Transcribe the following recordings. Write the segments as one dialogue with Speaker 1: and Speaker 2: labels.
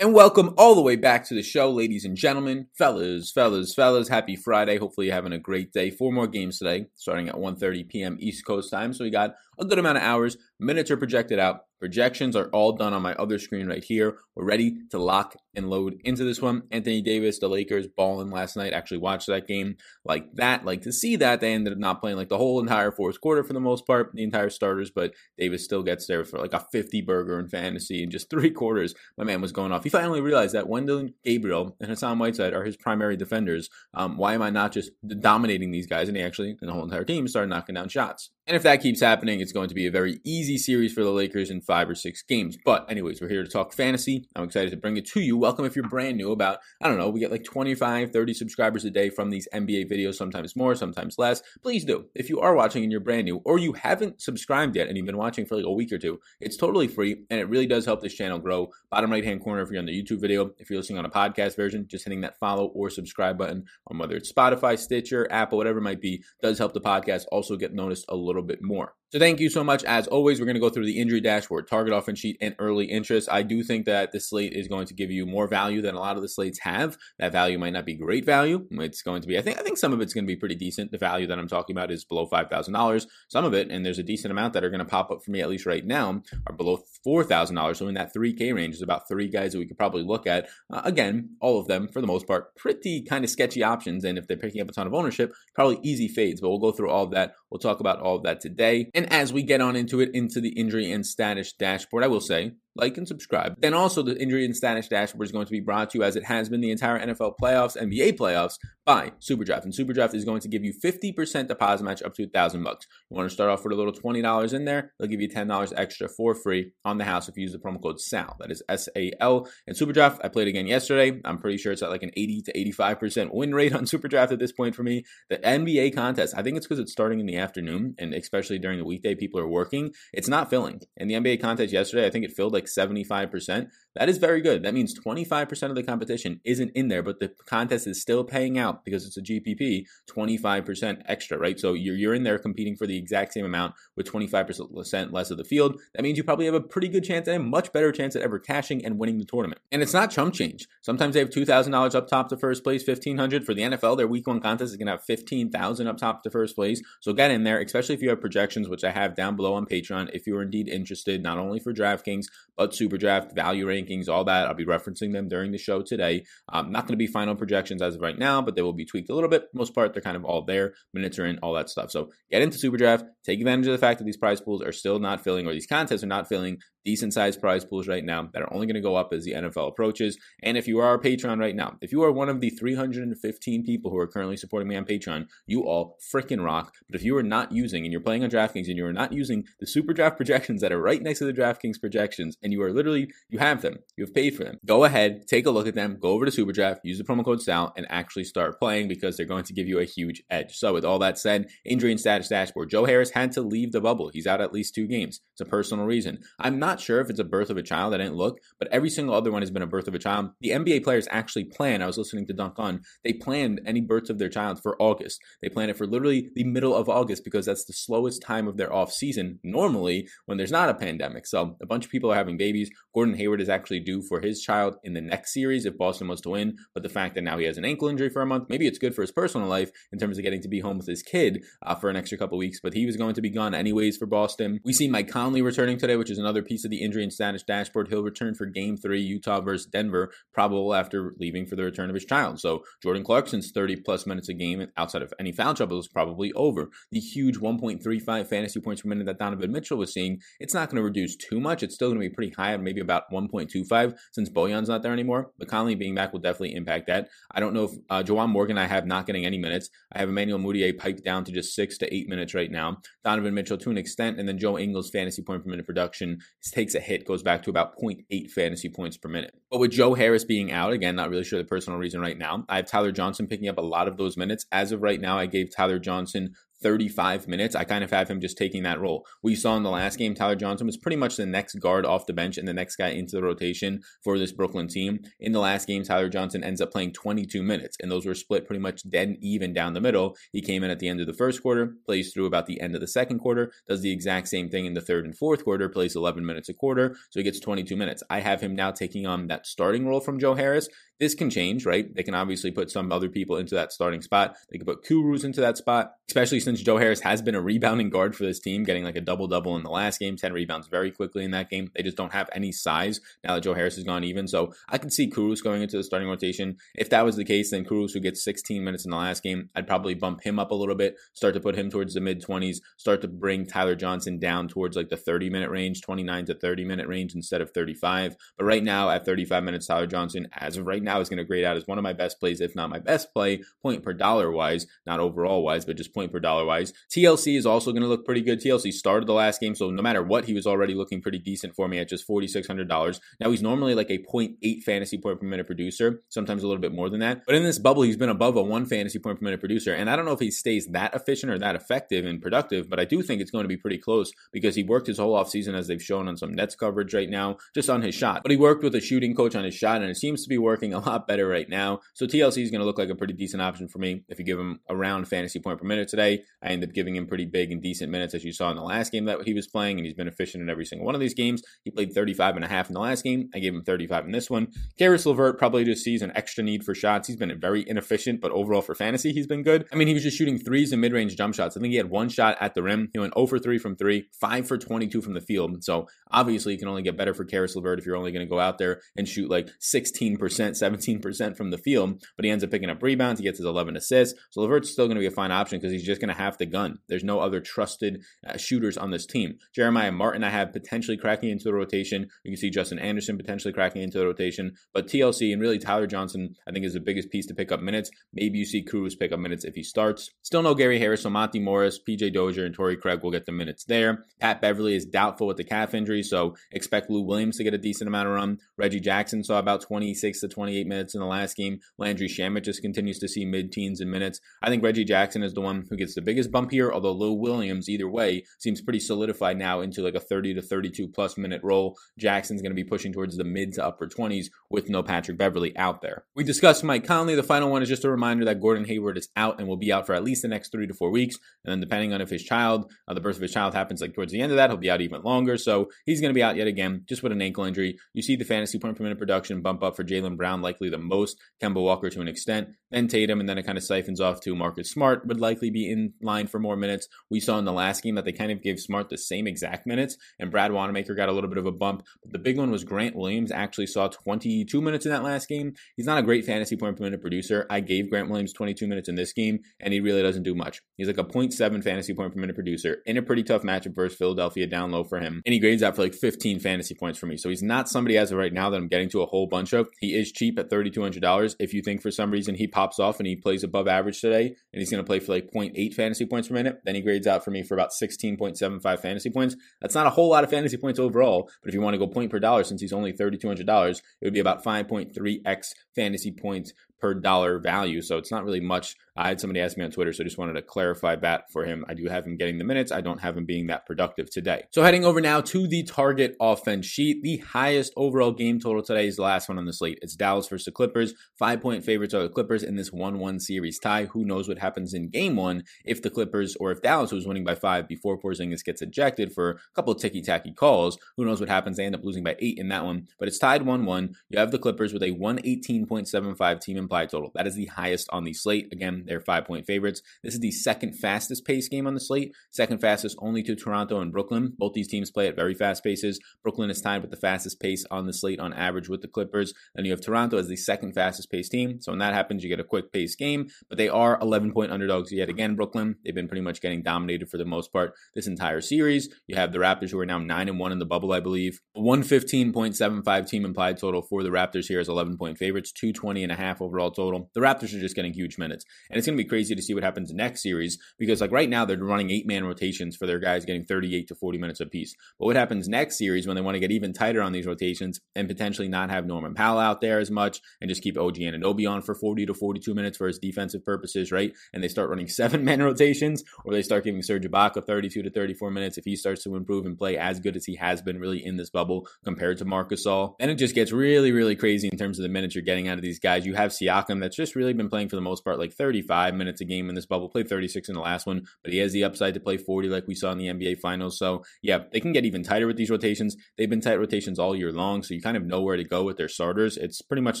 Speaker 1: And welcome all the way back to the show, ladies and gentlemen, fellas, fellas, fellas. Happy Friday. Hopefully you're having a great day. Four more games today, starting at 1.30 p.m. East Coast time. So we got a good amount of hours. Minutes are projected out. Projections are all done on my other screen right here. We're ready to lock and load into this one. Anthony Davis, the Lakers balling last night. Actually watched that game like that. Like to see that. They ended up not playing like the whole entire fourth quarter for the most part, the entire starters, but Davis still gets there for like a 50 burger in fantasy in just three quarters. My man was going off. He finally realized that Wenyen Gabriel and Hassan Whiteside are his primary defenders. Um, why am I not just dominating these guys? And he actually, and the whole entire team started knocking down shots. And if that keeps happening, it's going to be a very easy series for the Lakers in five or six games. But, anyways, we're here to talk fantasy. I'm excited to bring it to you. Welcome if you're brand new. About, I don't know, we get like 25, 30 subscribers a day from these NBA videos, sometimes more, sometimes less. Please do. If you are watching and you're brand new, or you haven't subscribed yet and you've been watching for like a week or two, it's totally free and it really does help this channel grow. Bottom right hand corner if you're on the YouTube video. If you're listening on a podcast version, just hitting that follow or subscribe button on whether it's Spotify, Stitcher, Apple, whatever it might be, does help the podcast also get noticed a little bit more. So thank you so much. As always, we're going to go through the injury dashboard, target offense sheet, and early interest. I do think that the slate is going to give you more value than a lot of the slates have. That value might not be great value. It's going to be, I think, I think some of it's going to be pretty decent. The value that I'm talking about is below five thousand dollars. Some of it, and there's a decent amount that are going to pop up for me at least right now, are below four thousand dollars. So in that three K range, is about three guys that we could probably look at. Uh, again, all of them for the most part, pretty kind of sketchy options. And if they're picking up a ton of ownership, probably easy fades. But we'll go through all of that. We'll talk about all of that today. And as we get on into it, into the injury and status dashboard, I will say like and subscribe. Then also the injury and status dashboard is going to be brought to you as it has been the entire NFL playoffs, NBA playoffs by Superdraft. And Superdraft is going to give you 50% deposit match up to a thousand bucks. You want to start off with a little $20 in there, they'll give you $10 extra for free on the house if you use the promo code SAL. That is S-A-L. And Superdraft, I played again yesterday. I'm pretty sure it's at like an 80 to 85% win rate on Superdraft at this point for me. The NBA contest, I think it's because it's starting in the afternoon and especially during the weekday, people are working. It's not filling. And the NBA contest yesterday, I think it filled like 75%. That is very good. That means 25% of the competition isn't in there, but the contest is still paying out because it's a GPP 25% extra, right? So you're, you're in there competing for the exact same amount with 25% less of the field. That means you probably have a pretty good chance and a much better chance at ever cashing and winning the tournament. And it's not chump change. Sometimes they have $2,000 up top to first place, 1500 For the NFL, their week one contest is going to have 15000 up top to first place. So get in there, especially if you have projections, which I have down below on Patreon, if you are indeed interested, not only for DraftKings, but Superdraft, value rankings, all that. I'll be referencing them during the show today. Um, not going to be final projections as of right now, but they will be tweaked a little bit. most part, they're kind of all there. Minutes are in, all that stuff. So get into Superdraft. Take advantage of the fact that these prize pools are still not filling, or these contests are not filling decent sized prize pools right now that are only going to go up as the NFL approaches. And if you are a Patreon right now, if you are one of the 315 people who are currently supporting me on Patreon, you all freaking rock. But if you are not using and you're playing on DraftKings and you are not using the Super Draft projections that are right next to the DraftKings projections, and you are literally you have them, you have paid for them. Go ahead, take a look at them, go over to Super Draft, use the promo code SAL, and actually start playing because they're going to give you a huge edge. So with all that said, injury and status dashboard. Joe Harris had to leave the bubble. He's out at least two games. It's a personal reason. I'm not sure if it's a birth of a child. I didn't look, but every single other one has been a birth of a child. The NBA players actually plan. I was listening to Dunc'd On. They planned any births of their child for August. They plan it for literally the middle of August because that's the slowest time of their off season normally when there's not a pandemic. So a bunch of people are having babies. Gordon Hayward is actually due for his child in the next series if Boston was to win. But the fact that now he has an ankle injury for a month, maybe it's good for his personal life in terms of getting to be home with his kid uh, for an extra couple weeks. But he was going to be gone anyways for Boston. We see Mike Conley returning today, which is another piece of the injury and status dashboard. He'll return for Game Three, Utah versus Denver, probable after leaving for the return of his child. So Jordan Clarkson's 30 plus minutes a game outside of any foul trouble is probably over. The huge 1.35 fantasy points per minute that Donovan Mitchell was seeing, it's not going to reduce too much. It's still going to be pretty high at maybe about 1.25 since Bojan's not there anymore. But Conley being back will definitely impact that. I don't know if uh, Juwan Morgan I have not getting any minutes. I have Emmanuel Mudiay piped down to just six to eight minutes right now. Donovan Mitchell to an extent, and then Joe Ingles fantasy point per minute production takes a hit, goes back to about 0.8 fantasy points per minute. But with Joe Harris being out, again, not really sure the personal reason right now. I have Tyler Johnson picking up a lot of those minutes. As of right now, I gave Tyler Johnson 35 minutes, I kind of have him just taking that role. We saw in the last game, Tyler Johnson was pretty much the next guard off the bench and the next guy into the rotation for this Brooklyn team. In the last game, Tyler Johnson ends up playing 22 minutes, and those were split pretty much dead even down the middle. He came in at the end of the first quarter, plays through about the end of the second quarter, does the exact same thing in the third and fourth quarter, plays 11 minutes a quarter, so he gets 22 minutes. I have him now taking on that starting role from Joe Harris. This can change, right? They can obviously put some other people into that starting spot. They can put Kurucs into that spot, especially since Joe Harris has been a rebounding guard for this team, getting like a double double in the last game, 10 rebounds very quickly in that game. They just don't have any size now that Joe Harris has gone even. So I can see Kurucs going into the starting rotation. If that was the case, then Kurucs, who gets 16 minutes in the last game, I'd probably bump him up a little bit, start to put him towards the mid 20s, start to bring Tyler Johnson down towards like the 30 minute range, 29 to 30 minute range instead of 35. But right now, at 35 minutes, Tyler Johnson, as of right now, is going to grade out as one of my best plays, if not my best play, point per dollar wise, not overall wise, but just point per dollar wise. TLC is also going to look pretty good. TLC started the last game, so no matter what, he was already looking pretty decent for me at just $4,600. Now he's normally like a 0.8 fantasy point per minute producer, sometimes a little bit more than that. But in this bubble, he's been above a one fantasy point per minute producer. And I don't know if he stays that efficient or that effective and productive, but I do think it's going to be pretty close because he worked his whole offseason as they've shown on some Nets coverage right now, just on his shot. But he worked with a shooting coach on his shot, and it seems to be working a lot better right now. So TLC is going to look like a pretty decent option for me. If you give him around fantasy point per minute today, I end up giving him pretty big and decent minutes as you saw in the last game that he was playing, and he's been efficient in every single one of these games. He played 35 and a half in the last game. I gave him 35 in this one. Caris LeVert probably just sees an extra need for shots. He's been very inefficient, but overall for fantasy, he's been good. I mean, he was just shooting threes and mid-range jump shots. I think he had one shot at the rim. He went 0 for 3 from 3, 5 for 22 from the field. So obviously, you can only get better for Caris LeVert if you're only going to go out there and shoot like 16%, 17% from the field. But he ends up picking up rebounds. He gets his 11 assists. So LeVert's still going to be a fine option because he's just going to have the gun. There's no other trusted uh, shooters on this team. Jeremiah Martin, I have potentially cracking into the rotation. You can see Justin Anderson potentially cracking into the rotation. But TLC and really Tyler Johnson, I think, is the biggest piece to pick up minutes. Maybe you see Kurucs pick up minutes if he starts. Still no Gary Harris, so Monty Morris, PJ Dozier, and Torrey Craig will get the minutes there. Pat Beverley is doubtful with the calf injury, so expect Lou Williams to get a decent amount of run. Reggie Jackson saw about 26 to 28 minutes in the last game. Landry Shamet just continues to see mid teens in minutes. I think Reggie Jackson is the one who gets the biggest bump here, although Lou Williams, either way, seems pretty solidified now into like a 30 to 32 plus minute role. Jackson's going to be pushing towards the mid to upper 20s with no Patrick Beverley out there. We discussed Mike Conley. The final one is just a reminder that Gordon Hayward is out and will be out for at least the next three to four weeks. And then depending on if his child, uh, the birth of his child happens like towards the end of that, he'll be out even longer. So he's going to be out yet again, just with an ankle injury. You see the fantasy point per minute production bump up for Jaylen Brown, likely the most, Kemba Walker to an extent, then Tatum, and then it kind of siphons off to Marcus Smart, would likely be in line for more minutes. We saw in the last game that they kind of gave Smart the same exact minutes, and Brad Wanamaker got a little bit of a bump. But the big one was Grant Williams actually saw 22 minutes in that last game. He's not a great fantasy point per minute producer. I gave Grant Williams 22 minutes in this game, and he really doesn't do much. He's like a 0.7 fantasy point per minute producer in a pretty tough matchup versus Philadelphia down low for him, and he grades out for like 15 fantasy points for me. So he's not somebody as of right now that I'm getting to a whole bunch of. He is cheap at $3,200. If you think for some reason he pops off and he plays above average today, and he's going to play for like 0.8 fantasy points per minute, then he grades out for me for about 16.75 fantasy points. That's not a whole lot of fantasy points overall, but if you want to go point per dollar, since he's only $3,200, it would be about 5.3x fantasy points per dollar value. So it's not really much. I had somebody ask me on Twitter, so I just wanted to clarify that for him. I do have him getting the minutes. I don't have him being that productive today. So heading over now to the target offense sheet. The highest overall game total today is the last one on the slate. It's Dallas versus the Clippers. Five point favorites are the Clippers in this 1 1 series tie. Who knows what happens in game one if the Clippers or if Dallas was winning by five before Porzingis gets ejected for a couple ticky tacky calls. Who knows what happens? They end up losing by eight in that one, but it's tied 1 1. You have the Clippers with a 118.75 team implied total. That is the highest on the slate. Again, they're five point favorites. This is the second fastest pace game on the slate, second fastest only to Toronto and Brooklyn. Both these teams play at very fast paces. Brooklyn is tied with the fastest pace on the slate on average with the Clippers. Then you have Toronto as the second fastest pace team. So when that happens, you get a quick pace game, but they are 11 point underdogs yet again. Brooklyn, they've been pretty much getting dominated for the most part this entire series. You have the Raptors who are now 9 and 1 in the bubble, I believe. 115.75 team implied total for the Raptors here is 11 point favorites, 220 and a half overall total. The Raptors are just getting huge minutes. And And it's going to be crazy to see what happens next series because, like, right now they're running eight man rotations for their guys getting 38 to 40 minutes apiece. But what happens next series when they want to get even tighter on these rotations and potentially not have Norman Powell out there as much and just keep OG Anunoby on for 40 to 42 minutes for his defensive purposes, right? And they start running seven man rotations or they start giving Serge Ibaka 32 to 34 minutes if he starts to improve and play as good as he has been really in this bubble compared to Marc Gasol. And it just gets really, really crazy in terms of the minutes you're getting out of these guys. You have Siakam that's just really been playing for the most part like 35 minutes a game in this bubble, played 36 in the last one, but he has the upside to play 40 like we saw in the NBA Finals. So yeah, they can get even tighter with these rotations. They've been tight rotations all year long, so you kind of know where to go with their starters. It's pretty much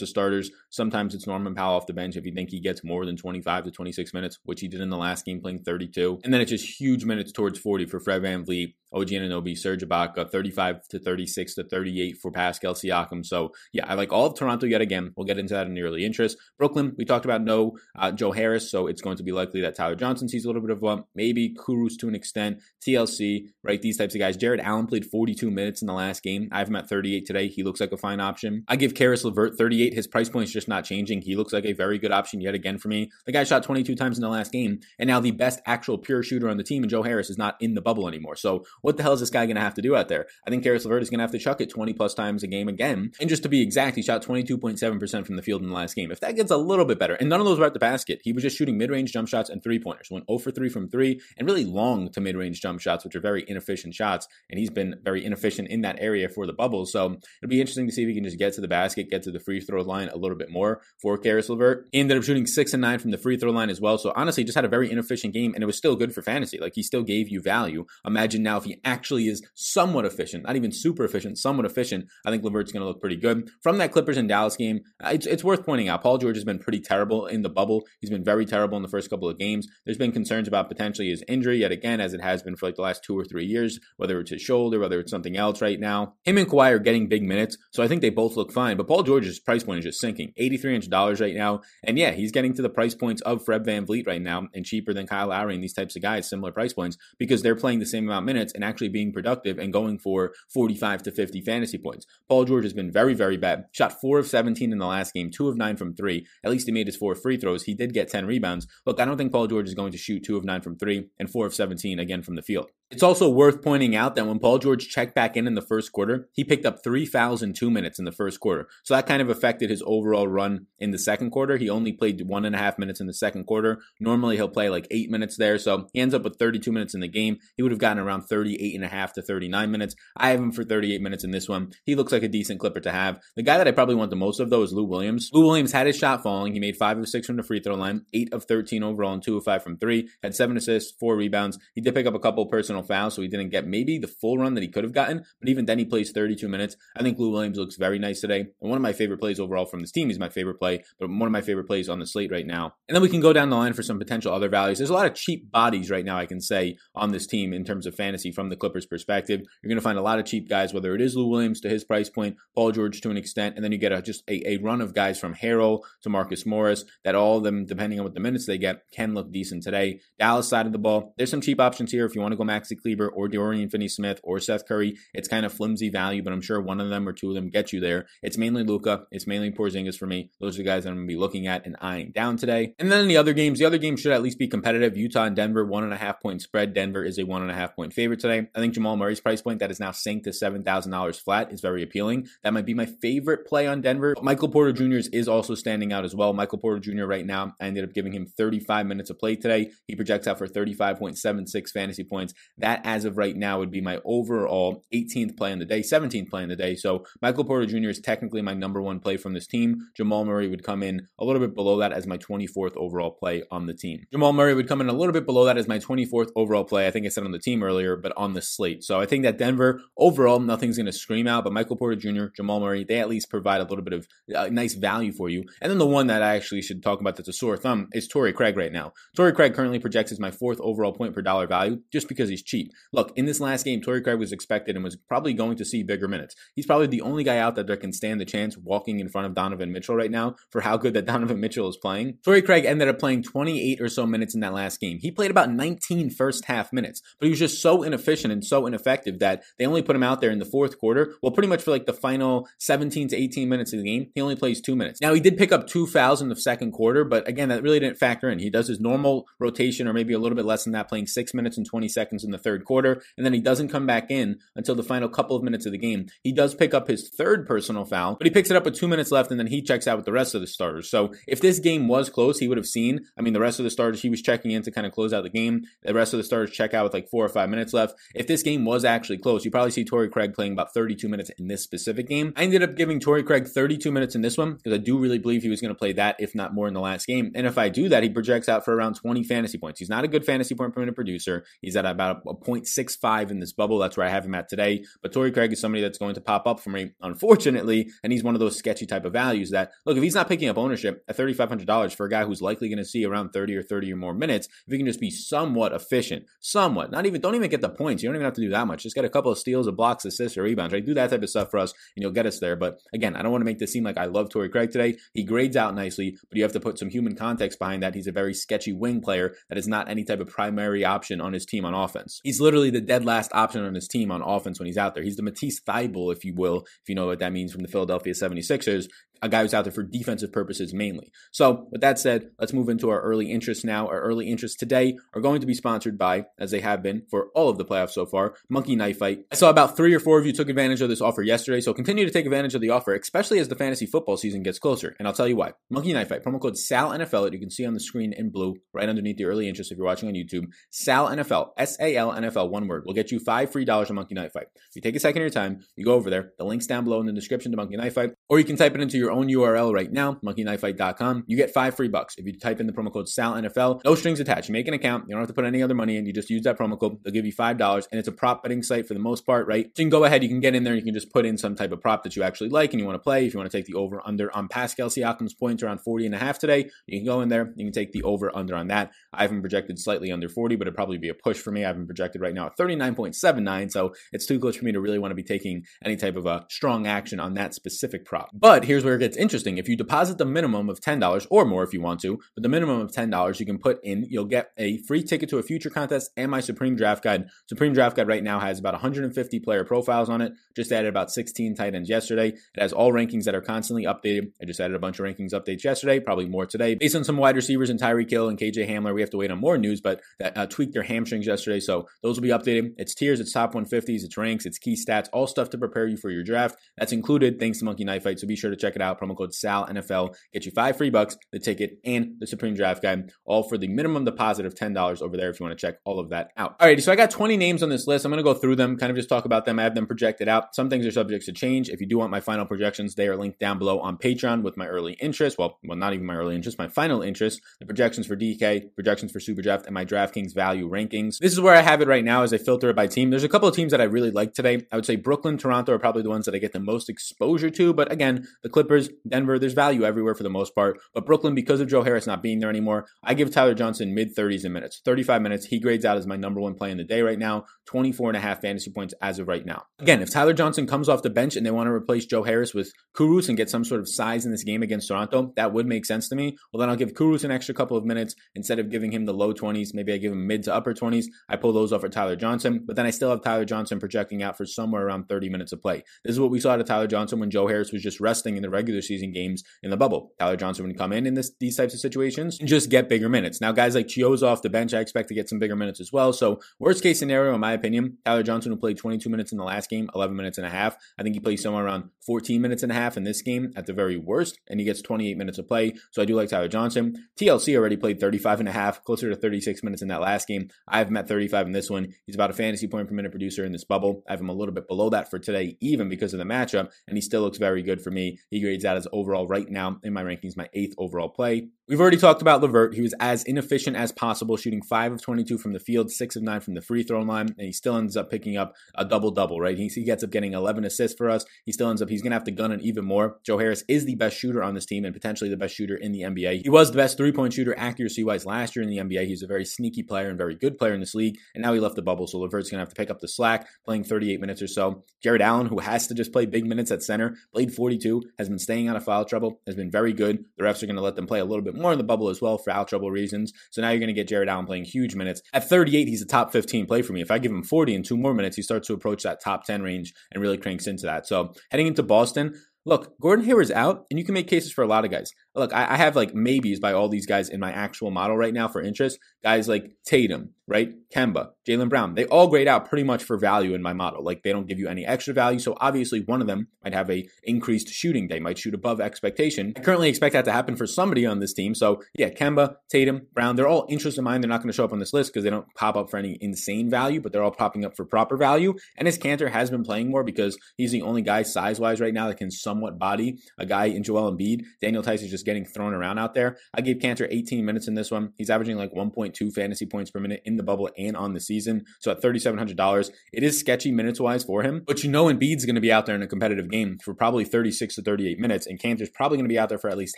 Speaker 1: the starters. Sometimes it's Norman Powell off the bench if you think he gets more than 25 to 26 minutes, which he did in the last game playing 32. And then it's just huge minutes towards 40 for Fred Van VanVleet, OG Anunoby, Serge Ibaka, 35 to 36 to 38 for Pascal Siakam. So yeah, I like all of Toronto yet again. We'll get into that in the early interest. Brooklyn, we talked about no uh, Joe Harris, so it's going to be likely that Tyler Johnson sees a little bit of a maybe Kurucs to an extent, TLC, right? These types of guys. Jarrett Allen played 42 minutes in the last game. I have him at 38 today. He looks like a fine option. I give Caris LeVert 38. His price point is just not changing. He looks like a very good option yet again for me. The guy shot 22 times in the last game, and now the best actual pure shooter on the team, and Joe Harris is not in the bubble anymore. So what the hell is this guy going to have to do out there? I think Caris LeVert is going to have to chuck it 20 plus times a game again. And just to be exact, he shot 22.7% from the field in the last game. If that gets a little bit better, and none of those were at the basket, he was just shooting mid range jump shots and three pointers. Went 0 for 3 from three and really long to mid range jump shots, which are very inefficient shots. And he's been very inefficient in that area for the bubbles. So it'll be interesting to see if he can just get to the basket, get to the free throw line a little bit more for Caris LeVert. Ended up shooting six and nine from the free throw line as well. So honestly, just had a very inefficient game, and it was still good for fantasy. Like he still gave you value. Imagine now if he actually is somewhat efficient, not even super efficient, somewhat efficient. I think LeVert's going to look pretty good from that Clippers and Dallas game. It's, it's worth pointing out. Paul George has been pretty terrible in the bubble. He's been very terrible in the first couple of games. There's been concerns about potentially his injury yet again, as it has been for like the last two or three years, whether it's his shoulder, whether it's something else right now. Him and Kawhi are getting big minutes, so I think they both look fine. But Paul George's price point is just sinking. $8,300 right now. And yeah, he's getting to the price points of Fred VanVleet right now and cheaper than Kyle Lowry and these types of guys, similar price points, because they're playing the same amount of minutes and actually being productive and going for 45 to 50 fantasy points. Paul George has been very, very bad. Shot 4 of 17 in the last game, 2 of 9 from 3. At least he made his 4 free throws. He did get 10 rebounds. Look, I don't think Paul George is going to shoot 2 of 9 from 3 and 4 of 17 again from the field. It's also worth pointing out that when Paul George checked back in in the first quarter, he picked up three fouls in two minutes in the first quarter. So that kind of affected his overall run in the second quarter. He only played one and a half minutes in the second quarter. Normally he'll play like eight minutes there. So he ends up with 32 minutes in the game. He would have gotten around 38 and a half to 39 minutes. I have him for 38 minutes in this one. He looks like a decent clipper to have. The guy that I probably want the most of though is Lou Williams. Lou Williams had his shot falling. He made five of six from the free throw line, eight of 13 overall, and two of five from three. Had seven assists, four rebounds. He did pick up a couple personal fouls, so he didn't get maybe the full run that he could have gotten. But even then, he plays 32 minutes. I think Lou Williams looks very nice today. And one of my favorite plays overall from this team. He's my favorite play, but one of my favorite plays on the slate right now. And then we can go down the line for some potential other values. There's a lot of cheap bodies right now, I can say, on this team in terms of fantasy from the Clippers perspective. You're going to find a lot of cheap guys, whether it is Lou Williams to his price point, Paul George to an extent, and then you get a, just a, a run of guys from Harrell to Marcus Morris that all of them, depending on what the minutes they get, can look decent today. Dallas side of the ball, there's some cheap options here if you want to go Kleber or Dorian Finney-Smith or Seth Curry. It's kind of flimsy value, but I'm sure one of them or two of them get you there. It's mainly Luka. It's mainly Porzingis for me. Those are the guys that I'm going to be looking at and eyeing down today. And then in the other games, the other games should at least be competitive. Utah and Denver, one and a half point spread. Denver is a one and a half point favorite today. I think Jamal Murray's price point that is now synced to $7,000 flat is very appealing. That might be my favorite play on Denver. Michael Porter Jr.'s is also standing out as well. Michael Porter Jr. right now, I ended up giving him 35 minutes of play today. He projects out for 35.76 fantasy points. That, as of right now, would be my overall 18th play in the day, 17th play in the day. So Michael Porter Jr. is technically my number one play from this team. Jamal Murray would come in a little bit below that as my 24th overall play on the team. Jamal Murray would come in a little bit below that as my 24th overall play. I think I said on the team earlier, but on the slate. So I think that Denver overall, nothing's going to scream out, but Michael Porter Jr., Jamal Murray, they at least provide a little bit of uh, nice value for you. And then the one that I actually should talk about that's a sore thumb is Torrey Craig right now. Torrey Craig currently projects as my fourth overall point per dollar value just because he's cheap. Look, in this last game, Torrey Craig was expected and was probably going to see bigger minutes. He's probably the only guy out there that can stand the chance walking in front of Donovan Mitchell right now for how good that Donovan Mitchell is playing. Torrey Craig ended up playing 28 or so minutes in that last game. He played about 19 first half minutes, but he was just so inefficient and so ineffective that they only put him out there in the fourth quarter. Well, pretty much for like the final 17 to 18 minutes of the game, he only plays two minutes. Now, he did pick up two fouls in the second quarter, but again, that really didn't factor in. He does his normal rotation or maybe a little bit less than that, playing six minutes and 20 seconds in the third quarter, and then he doesn't come back in until the final couple of minutes of the game. He does pick up his third personal foul, but he picks it up with two minutes left, and then he checks out with the rest of the starters. So if this game was close, he would have seen. I mean, the rest of the starters he was checking in to kind of close out the game. The rest of the starters check out with like four or five minutes left. If this game was actually close, you probably see Torrey Craig playing about 32 minutes in this specific game. I ended up giving Torrey Craig 32 minutes in this one because I do really believe he was going to play that, if not more, in the last game. And if I do that, he projects out for around 20 fantasy points. He's not a good fantasy point per minute producer. He's at about a 0.65 in this bubble. That's where I have him at today. But Torrey Craig is somebody that's going to pop up for me, unfortunately. And he's one of those sketchy type of values that, look, if he's not picking up ownership at $3,500 for a guy who's likely going to see around 30 or 30 or more minutes, if he can just be somewhat efficient, somewhat, not even, don't even get the points. You don't even have to do that much. Just get a couple of steals, a blocks, assists, or rebounds, right? Do that type of stuff for us and you'll get us there. But again, I don't want to make this seem like I love Torrey Craig today. He grades out nicely, but you have to put some human context behind that. He's a very sketchy wing player that is not any type of primary option on his team on offense. He's literally the dead last option on his team on offense when he's out there. He's the Matisse Thybulle, if you will, if you know what that means from the Philadelphia 76ers a guy who's out there for defensive purposes mainly. So, with that said, let's move into our early interests now. Our early interests today are going to be sponsored by, as they have been for all of the playoffs so far, Monkey Knife Fight. I saw about three or four of you took advantage of this offer yesterday, so continue to take advantage of the offer, especially as the fantasy football season gets closer. And I'll tell you why. Monkey Knife Fight, promo code SALNFL that you can see on the screen in blue right underneath the early interest if you're watching on YouTube. SAL NFL, S A L NFL, one word, will get you five free dollars on Monkey Knife Fight. If you take a second of your time, you go over there, the link's down below in the description to Monkey Knife Fight, or you can type it into your own URL right now, monkeyknifefight.com. You get five free bucks if you type in the promo code SALNFL. No strings attached. You make an account. You don't have to put any other money in. You just use that promo code. They'll give you $5. And it's a prop betting site for the most part, right? So you can go ahead. You can get in there. You can just put in some type of prop that you actually like and you want to play. If you want to take the over under on Pascal Siakam's points around 40 and a half today, you can go in there. You can take the over under on that. I haven't projected slightly under 40, but it'd probably be a push for me. I haven't projected right now at 39.79. So it's too close for me to really want to be taking any type of a strong action on that specific prop. But here's where it gets interesting. If you deposit the minimum of $10 or more if you want to, but the minimum of $10 you can put in, you'll get a free ticket to a future contest and my Supreme Draft Guide. Supreme Draft Guide right now has about 150 player profiles on it. Just added about 16 tight ends yesterday. It has all rankings that are constantly updated. I just added a bunch of rankings updates yesterday, probably more today. Based on some wide receivers and Tyreek Hill and KJ Hamler, we have to wait on more news, but that uh, tweaked their hamstrings yesterday. So those will be updated. It's tiers, it's top 150s, it's ranks, it's key stats, all stuff to prepare you for your draft. That's included thanks to Monkey Knife Fight. So be sure to check it out. Promo code Sal NFL. Get you five free bucks, the ticket, and the Supreme Draft Guide, all for the minimum deposit of $10 over there if you want to check all of that out. Alrighty, so I got 20 names on this list. I'm going to go through them, kind of just talk about them. I have them projected out. Some things are subject to change. If you do want my final projections, they are linked down below on Patreon with my early interest. Well, well, not even my early interest, my final interest, the projections for DK, projections for Super Draft, and my DraftKings value rankings. This is where I have it right now as I filter it by team. There's a couple of teams that I really like today. I would say Brooklyn, Toronto are probably the ones that I get the most exposure to. But again, the Clippers, Denver, there's value everywhere for the most part. But Brooklyn, because of Joe Harris not being there anymore, I give Tyler Johnson mid 30s in minutes, 35 minutes. He grades out as my number one play in the day right now, 24 and a half fantasy points as of right now. Again, if Tyler Johnson comes off the bench and they want to replace Joe Harris with Kurucs and get some sort of size in this game against Toronto, that would make sense to me. Well, then I'll give Kurucs an extra couple of minutes instead of giving him the low 20s. Maybe I give him mid to upper 20s. I pull those off for Tyler Johnson, but then I still have Tyler Johnson projecting out for somewhere around 30 minutes of play. This is what we saw to Tyler Johnson when Joe Harris was just resting in the regular season games in the bubble. Tyler Johnson would come in in this, these types of situations and just get bigger minutes. Now, guys like Chiozza off the bench, I expect to get some bigger minutes as well. So, worst case scenario, in my opinion, Tyler Johnson will play 22 minutes in the last game, 11 minutes and a half. I think he plays somewhere around 14 minutes and a half in this game at the very worst, and he gets 28 minutes of play. So, I do like Tyler Johnson. TLC already played 35 and a half, closer to 36 minutes in that last game. I have at 35 in this one. He's about a fantasy point per minute producer in this bubble. I have him a little bit below that for today, even because of the matchup, and he still looks very good for me. He grades grades out as overall right now in my rankings, my eighth overall play. We've already talked about LeVert. He was as inefficient as possible, shooting 5 of 22 from the field, 6 of 9 from the free throw line, and he still ends up picking up a double double, right? He, he gets up getting 11 assists for us. He still ends up, he's going to have to gun it even more. Joe Harris is the best shooter on this team and potentially the best shooter in the NBA. He was the best three point shooter accuracy wise last year in the NBA. He's a very sneaky player and very good player in this league, and now he left the bubble, so LeVert's going to have to pick up the slack, playing 38 minutes or so. Jarrett Allen, who has to just play big minutes at center, played 42, has been staying out of foul trouble, has been very good. The refs are going to let them play a little bit more in the bubble as well for foul trouble reasons. So now you're going to get Jarrett Allen playing huge minutes. At 38, he's a top 15 play for me. If I give him 40 in two more minutes, he starts to approach that top 10 range and really cranks into that. So heading into Boston, Look, Gordon Hayward's out, and you can make cases for a lot of guys. Look, I, I, have like maybes by all these guys in my actual model right now for interest. Guys like Tatum, right? Kemba, Jaylen Brown, they all grade out pretty much for value in my model. Like they don't give you any extra value. So obviously one of them might have a increased shooting They might shoot above expectation. I currently expect that to happen for somebody on this team. So yeah, Kemba, Tatum, Brown, they're all interest of mine. They're not going to show up on this list because they don't pop up for any insane value, but they're all popping up for proper value. Enes Kanter has been playing more because he's the only guy size wise right now that can somewhat body a guy in Joel Embiid. Daniel Theis is just getting thrown around out there. I gave Kanter 18 minutes in this one. He's averaging like 1.2 fantasy points per minute in the bubble and on the season. So at $3,700, it is sketchy minutes wise for him. But you know, Embiid's going to be out there in a competitive game for probably 36 to 38 minutes, and Kanter's probably going to be out there for at least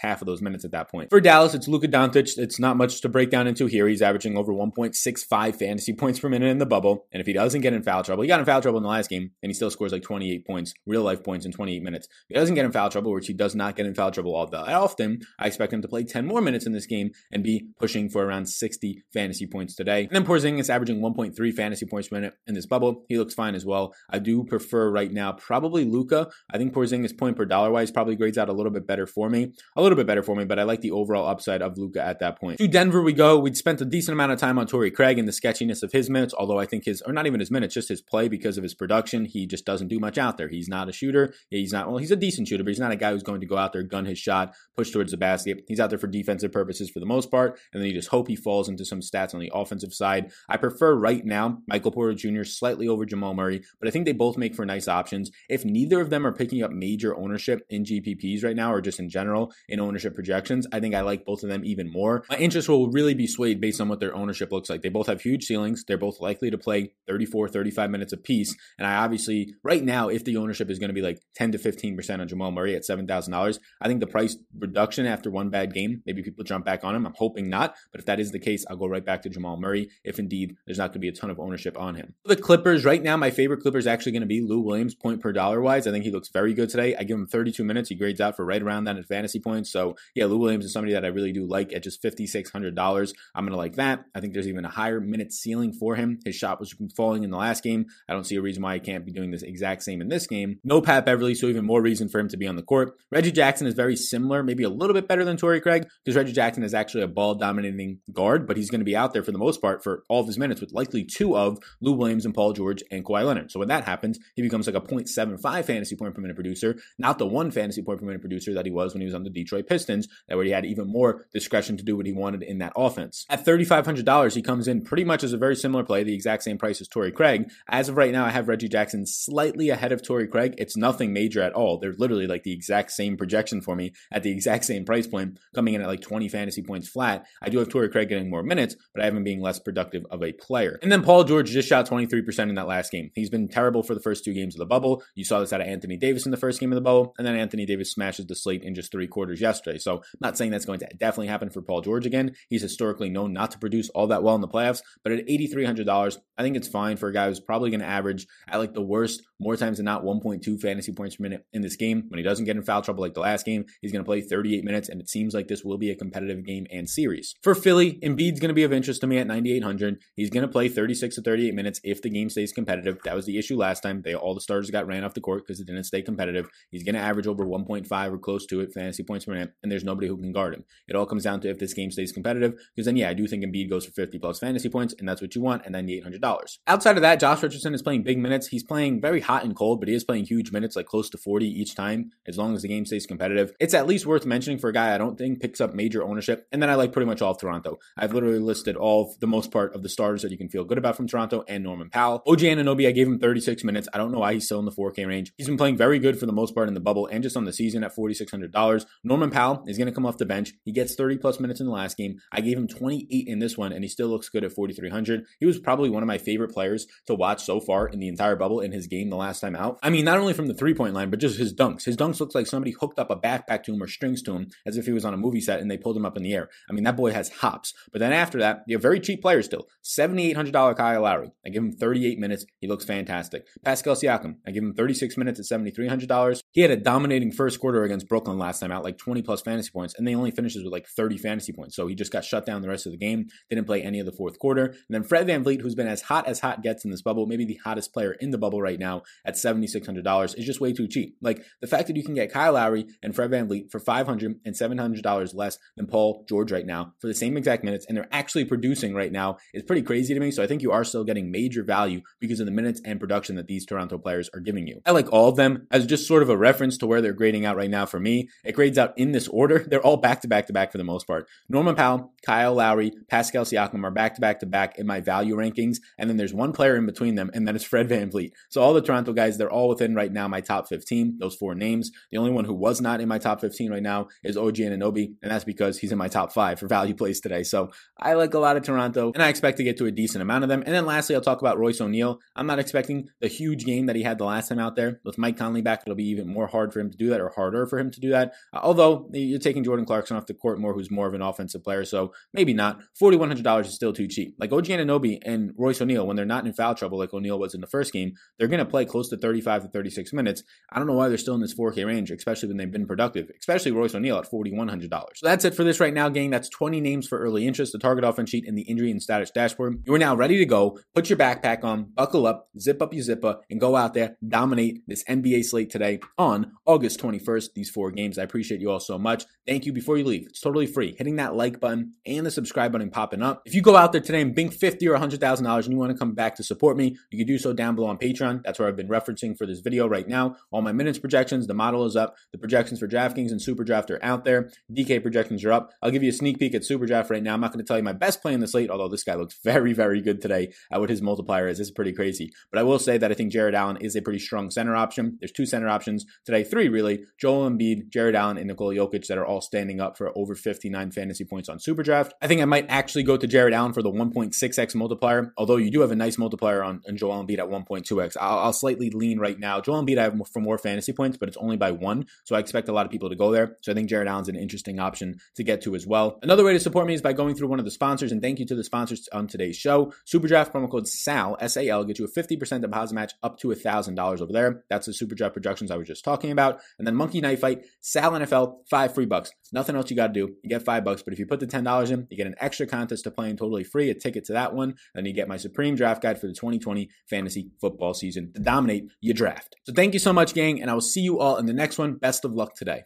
Speaker 1: half of those minutes at that point. For Dallas, it's Luka Doncic. It's not much to break down into here. He's averaging over 1.65 fantasy points per minute in the bubble. And if he doesn't get in foul trouble, he got in foul trouble in the last game, and he still scores like 28 points, real life points in 28 minutes. If he doesn't get in foul trouble, which he does not get in foul trouble all that often, I expect him to play 10 more minutes in this game and be pushing for around 60 fantasy points today. And then Porzingis averaging 1.3 fantasy points per minute in this bubble. He looks fine as well. I do prefer right now probably Luka. I think Porzingis point per dollar wise probably grades out a little bit better for me, a little bit better for me, but I like the overall upside of Luka at that point. To Denver we go. We'd spent a decent amount of time on Torrey Craig and the sketchiness of his minutes, although I think his, or not even his minutes, just his play because of his production. He just doesn't do much out there. He's not a shooter. He's not, well, he's a decent shooter, but he's not a guy who's going to go out there, gun his shot, push towards the basket. He's out there for defensive purposes for the most part, and then you just hope he falls into some stats on the offensive side. I prefer right now Michael Porter Jr. slightly over Jamal Murray, but I think they both make for nice options. If neither of them are picking up major ownership in GPPs right now, or just in general in ownership projections, I think I like both of them even more. My interest will really be swayed based on what their ownership looks like. They both have huge ceilings. They're both likely to play 34, 35 minutes apiece. And I obviously, right now, if the ownership is going to be like 10 to 15% on Jamal Murray at $7,000, I think the price reduction after one bad game, maybe people jump back on him. I'm hoping not. But if that is the case, I'll go right back to Jamal Murray if indeed there's not going to be a ton of ownership on him. The Clippers, right now, my favorite Clipper is actually going to be Lou Williams, point per dollar wise. I think he looks very good today. I give him 32 minutes. He grades out for right around that at fantasy points. So, yeah, Lou Williams is somebody that I really do like at just $5,600. I'm going to like that. I think there's even a higher minute ceiling for him. His shot was falling in the last game. I don't see a reason why he can't be doing this exact same in this game. No Pat Beverley, so even more reason for him to be on the court. Reggie Jackson is very similar, maybe a little bit better than Torrey Craig because Reggie Jackson is actually a ball dominating guard, but he's going to be out there for the most part for all of his minutes with likely two of Lou Williams and Paul George and Kawhi Leonard. So when that happens, he becomes like a 0.75 fantasy point per minute producer, not the one fantasy point per minute producer that he was when he was on the Detroit Pistons, that where he had even more discretion to do what he wanted in that offense. At $3,500, he comes in pretty much as a very similar play, the exact same price as Torrey Craig. As of right now, I have Reggie Jackson slightly ahead of Torrey Craig. It's nothing major at all. They're literally like the exact same projection for me at the exact same price point, coming in at like 20 fantasy points flat. I do have Torrey Craig getting more minutes, but I have him being less productive of a player. And then Paul George just shot 23% in that last game. He's been terrible for the first two games of the bubble. You saw this out of Anthony Davis in the first game of the bubble, and then Anthony Davis smashes the slate in just three quarters yesterday. So I'm not saying that's going to definitely happen for Paul George again. He's historically known not to produce all that well in the playoffs, but at $8,300, I think it's fine for a guy who's probably going to average at like the worst, more times than not, 1.2 fantasy points per minute in this game. When he doesn't get in foul trouble like the last game, he's going to play 38 minutes, and it seems like this will be a competitive game and series. For Philly, Embiid's going to be of interest to me at 9,800. He's going to play 36 to 38 minutes if the game stays competitive. That was the issue last time. They all the starters got ran off the court because it didn't stay competitive. He's going to average over 1.5 or close to it fantasy points per minute, and there's nobody who can guard him. It all comes down to if this game stays competitive, because then yeah, I do think Embiid goes for 50 plus fantasy points, and that's what you want, and $9,800. Outside of that, Josh Richardson is playing big minutes. He's playing very hot and cold, but he is playing huge minutes, like close to 40 each time, as long as the game stays competitive. It's at least worth mentioning for a guy I don't think picks up major ownership. And then I like pretty much all of Toronto. I've literally listed all, the most part, part of the starters that you can feel good about from Toronto and Norman Powell. OG Anunoby, I gave him 36 minutes. I don't know why he's still in the 4K range. He's been playing very good for the most part in the bubble and just on the season at $4,600. Norman Powell is going to come off the bench. He gets 30 plus minutes in the last game. I gave him 28 in this one, and he still looks good at 4,300. He was probably one of my favorite players to watch so far in the entire bubble in his game the last time out. I mean, not only from the three point line, but just his dunks. His dunks looks like somebody hooked up a backpack to him or strings to him as if he was on a movie set and they pulled him up in the air. I mean, that boy has hops. But then after that, you have very cheap players still. $7,800 Kyle Lowry. I give him 38 minutes. He looks fantastic. Pascal Siakam. I give him 36 minutes at $7,300. He had a dominating first quarter against Brooklyn last time out, like 20 plus fantasy points, and they only finishes with like 30 fantasy points. So he just got shut down the rest of the game. Didn't play any of the fourth quarter. And then Fred VanVleet, who's been as hot as hot gets in this bubble, maybe the hottest player in the bubble right now at $7,600 is just way too cheap. Like the fact that you can get Kyle Lowry and Fred VanVleet for $500 and $700 less than Paul George right now for the same exact minutes, and they're actually producing right now is pretty crazy to me. So I think you are still getting major value because of the minutes and production that these Toronto players are giving you. I like all of them as just sort of a reference to where they're grading out right now for me. It grades out in this order. They're all back to back to back for the most part. Norman Powell, Kyle Lowry, Pascal Siakam are back to back to back in my value rankings. And then there's one player in between them, and that is Fred VanVleet. So all the Toronto guys, they're all within right now my top 15, those four names. The only one who was not in my top 15 right now is OG Anunoby, and that's because he's in my top five for value plays today. So I like a lot of Toronto, and I expect to get to a decent amount of them. And then lastly, I'll talk about Royce O'Neale. I'm not expecting the huge game that he had the last time out there. With Mike Conley back, it'll be even more hard for him to do that, or harder for him to do that. Uh, although you're taking Jordan Clarkson off the court more, who's more of an offensive player, so maybe not. $4,100 is still too cheap. Like OG Anunoby and Royce O'Neale, when they're not in foul trouble like O'Neale was in the first game, they're going to play close to 35 to 36 minutes. I don't know why they're still in this 4K range, especially when they've been productive, especially Royce O'Neale at $4,100. So that's it for this right now, gang. That's 20 names for early interest, the target offense sheet, and the injury and status dashboard. You are now ready to go. Put your backpack on, buckle up, zip up your zipper, and go out there, dominate this NBA slate today on August 21st. These four games. I appreciate you all so much. Thank you. Before you leave, it's totally free. Hitting that like button and the subscribe button popping up. If you go out there today and bink 50 or $100,000 and you want to come back to support me, you can do so down below on Patreon. That's where I've been referencing for this video right now. All my minutes projections, the model is up. The projections for DraftKings and SuperDraft are out there. DK projections are up. I'll give you a sneak peek at SuperDraft right now. I'm not going to tell you my best play in the slate, although this guy looks very, very good today uh, at what his multiplier is. This is pretty crazy. But I will say that I think Jarrett Allen is a pretty strong center option. There's two center options today, three really. Joel Embiid, Jarrett Allen, and Nikola Jokic that are all standing up for over 59 fantasy points on SuperDraft. I think I might actually go to Jarrett Allen for the 1.6x multiplier, although you do have a nice multiplier on, on Joel Embiid at 1.2x. I'll, I'll, slightly lean right now. Joel Embiid I have for more fantasy points, but it's only by one, so I expect a lot of people to go there. So I think Jarrett Allen's an interesting option to get to as well. Another way to support me is by going through one of the sponsors, and thank you to the sponsors on today's show. SuperDraft promo code SAL, S-A-L, gets you a 50% deposit match up to $1,000 over there. That's the SuperDraft projections I was just talking about. And then Monkey Knife Fight, Sal NFL, five free bucks. Nothing else you got to do. You get five bucks, but if you put the $10 in, you get an extra contest to play in totally free, a ticket to that one. Then you get my Supreme Draft Guide for the 2020 fantasy football season to dominate your draft. So thank you so much, gang, and I will see you all in the next one. Best of luck today.